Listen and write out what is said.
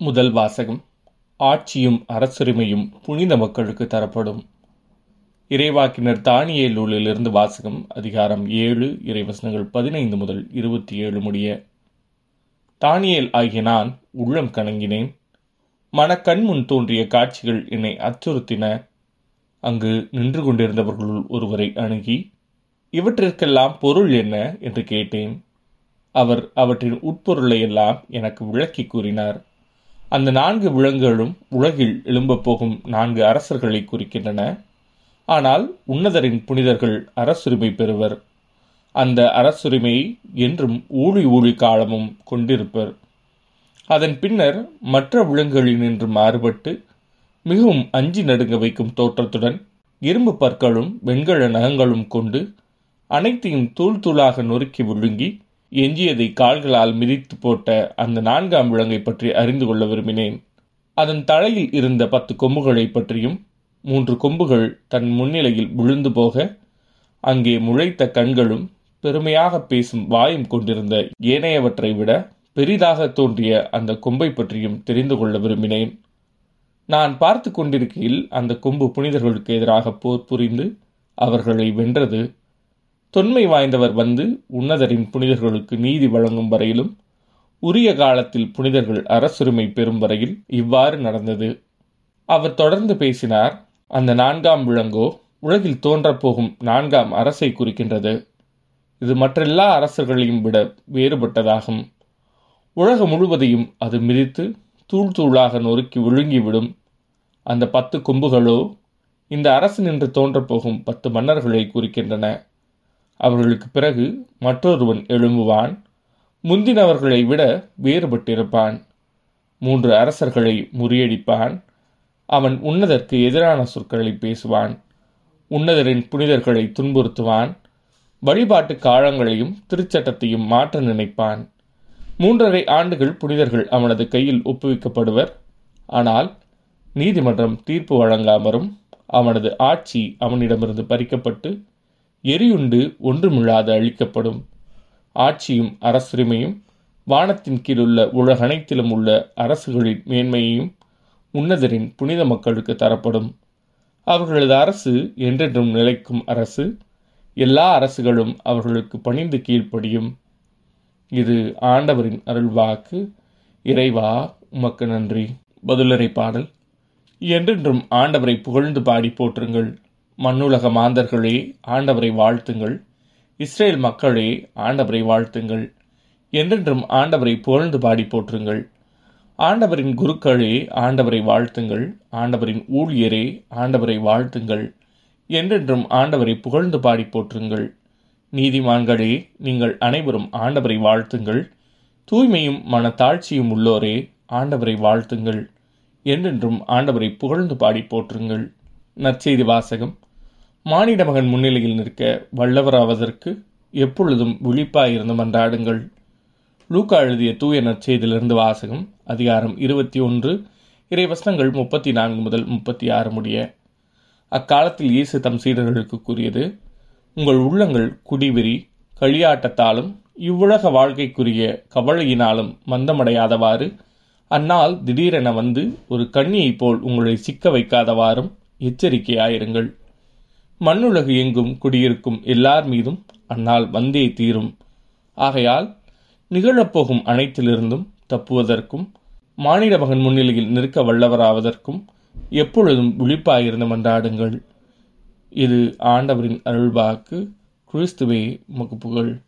முதல் வாசகம். ஆட்சியும் அரசுரிமையும் புனித மக்களுக்கு தரப்படும். இறைவாக்கினர் தானியேல் நூலிலிருந்து வாசகம் அதிகாரம் ஏழு இறைவசனங்கள் பதினைந்து முதல் இருபத்தி ஏழு முடிய. தானியேல் ஆகிய நான் உள்ளம் கணங்கினேன் மனக்கண் முன் தோன்றிய காட்சிகள் என்னை அச்சுறுத்தின. அங்கு நின்று கொண்டிருந்தவர்களுள் ஒருவரை அணுகி இவற்றிற்கெல்லாம் பொருள் என்ன? என்று கேட்டேன். அவர் அவற்றின் உட்பொருளை எல்லாம் எனக்கு விளக்கி கூறினார். அந்த நான்கு விலங்குகளும் உலகில் எழும்பப் போகும் நான்கு அரசர்களை குறிக்கின்றன. ஆனால் உன்னதரின் புனிதர்கள் அரசுரிமை பெறுவர். அந்த அரசுரிமையை என்றும் ஊழி ஊழி காலமும் கொண்டிருப்பர். அதன் பின்னர் மற்ற விலங்குகளினின்று மாறுபட்டு மிகவும் அஞ்சி நடுங்க வைக்கும் தோற்றத்துடன் இரும்பு பற்களும் வெண்கல நகங்களும் கொண்டு அனைத்தையும் தூள் தூளாக நொறுக்கி விழுங்கி எஞ்சியதை கால்களால் மிதித்து போட்ட அந்த நான்காம் விலங்கை பற்றி அறிந்து கொள்ள விரும்பினேன். அதன் தலையில் இருந்த பத்து கொம்புகளை பற்றியும் மூன்று கொம்புகள் தன் முன்னிலையில் விழுந்து போக அங்கே முளைத்த கண்களும் பெருமையாக பேசும் வாயும் கொண்டிருந்த ஏனையவற்றை விட பெரிதாக தோன்றிய அந்த கொம்பை பற்றியும் தெரிந்து கொள்ள விரும்பினேன். நான் பார்த்து கொண்டிருக்கையில் அந்த கொம்பு புனிதர்களுக்கு எதிராக போர் புரிந்து அவர்களை வென்றது தொன்மை வாய்ந்தவர் வந்து உன்னதரின் புனிதர்களுக்கு நீதி வழங்கும் வரையிலும் உரிய காலத்தில் புனிதர்கள் அரசுரிமை பெறும் வரையில் இவ்வாறு நடந்தது. அவர் தொடர்ந்து பேசினார் அந்த நான்காம் விலங்கோ உலகில் தோன்றப்போகும் நான்காம் அரசை குறிக்கின்றது. இது மற்றெல்லா அரசர்களையும் விட வேறுபட்டதாகும். உலகம் முழுவதையும் அது மிதித்து தூள் தூளாக நொறுக்கி விழுங்கிவிடும். அந்த பத்து கொம்புகளோ இந்த அரசு நின்று தோன்றப்போகும் பத்து மன்னர்களை குறிக்கின்றன. அவர்களுக்கு பிறகு மற்றொருவன் எழும்புவான். முந்தினவர்களை விட வேறுபட்டிருப்பான். மூன்று அரசர்களை முறியடிப்பான். அவன் உன்னதற்கு எதிரான சொற்களை பேசுவான். உன்னதரின் புனிதர்களை துன்புறுத்துவான். வழிபாட்டு காலங்களையும் திருச்சட்டத்தையும் மாற்ற நினைப்பான். மூன்றரை ஆண்டுகள் புனிதர்கள் அவனது கையில் ஒப்புவிக்கப்படுவர். ஆனால் நீதிமன்றம் தீர்ப்பு வழங்காமலும் அவனது ஆட்சி அவனிடமிருந்து பறிக்கப்பட்டு எரியுண்டு ஒன்றுமிழாது அழிக்கப்படும். ஆட்சியும் அரசுரிமையும் வானத்தின் கீழுள்ள உலகனைத்திலும் உள்ள அரசுகளின் மேன்மையையும் உன்னதரின் புனித மக்களுக்கு தரப்படும். அவர்களது அரசு என்றென்றும் நிலைக்கும் அரசு எல்லா அரசுகளும் அவர்களுக்கு பணிந்து கீழ்ப்படியும். இது ஆண்டவரின் அருள்வாக்கு. இறைவா உமக்கு நன்றி. பதிலுரை பாடல். என்றென்றும் ஆண்டவரை புகழ்ந்து பாடி போற்றுங்கள். மண்ணுலக மாந்தர்களே ஆண்டவரை வாழ்த்துங்கள். இஸ்ரேல் மக்களே ஆண்டவரை வாழ்த்துங்கள். என்றென்றும் ஆண்டவரை புகழ்ந்து பாடி போற்றுங்கள். ஆண்டவரின் குருக்களே ஆண்டவரை வாழ்த்துங்கள். ஆண்டவரின் ஊழியரே ஆண்டவரை வாழ்த்துங்கள். என்றென்றும் ஆண்டவரை புகழ்ந்து பாடி போற்றுங்கள். நீதிமான்களே நீங்கள் அனைவரும் ஆண்டவரை வாழ்த்துங்கள். தூய்மையும் மனத்தாழ்ச்சியும் உள்ளோரே ஆண்டவரை வாழ்த்துங்கள். என்றென்றும் ஆண்டவரை புகழ்ந்து பாடி போற்றுங்கள். நற்செய்தி வாசகம். மானிட மகன் முன்னிலையில் நிற்க வல்லவராவதற்கு எப்பொழுதும் விழிப்பாயிருந்து மன்றாடுங்கள் லூக்கா எழுதிய தூய நற்செய்தியிலிருந்து வாசகம் அதிகாரம் இருபத்தி ஒன்று இறைவசனங்கள் முப்பத்தி நான்கு முதல் முப்பத்தி ஆறு முடிய. அக்காலத்தில் இயேசு தம் சீடர்களுக்கு கூறியது உங்கள் உள்ளங்கள் குடிவெறி களியாட்டத்தாலும் இவ்வுலக வாழ்க்கைக்குரிய கவலையினாலும் மந்தமடையாதவாறு அந்நாள் திடீரென வந்து ஒரு கண்ணியைப் போல் உங்களை சிக்க வைக்காதவாறும் எச்சரிக்கையாயிருங்கள். மண்ணுலகு எங்கும் குடியிருக்கும் எல்லார் மீதும் அந்நாள் வந்தே தீரும். ஆகையால் நிகழப்போகும் அனைத்திலிருந்தும் தப்புவதற்கும் மாநில மகன் முன்னிலையில் நிற்க வல்லவராவதற்கும் எப்பொழுதும் விழிப்பாயிருந்து மன்றாடுங்கள். இது ஆண்டவரின் அருள்வாக்கு கிறிஸ்துவே முகப்புகள்.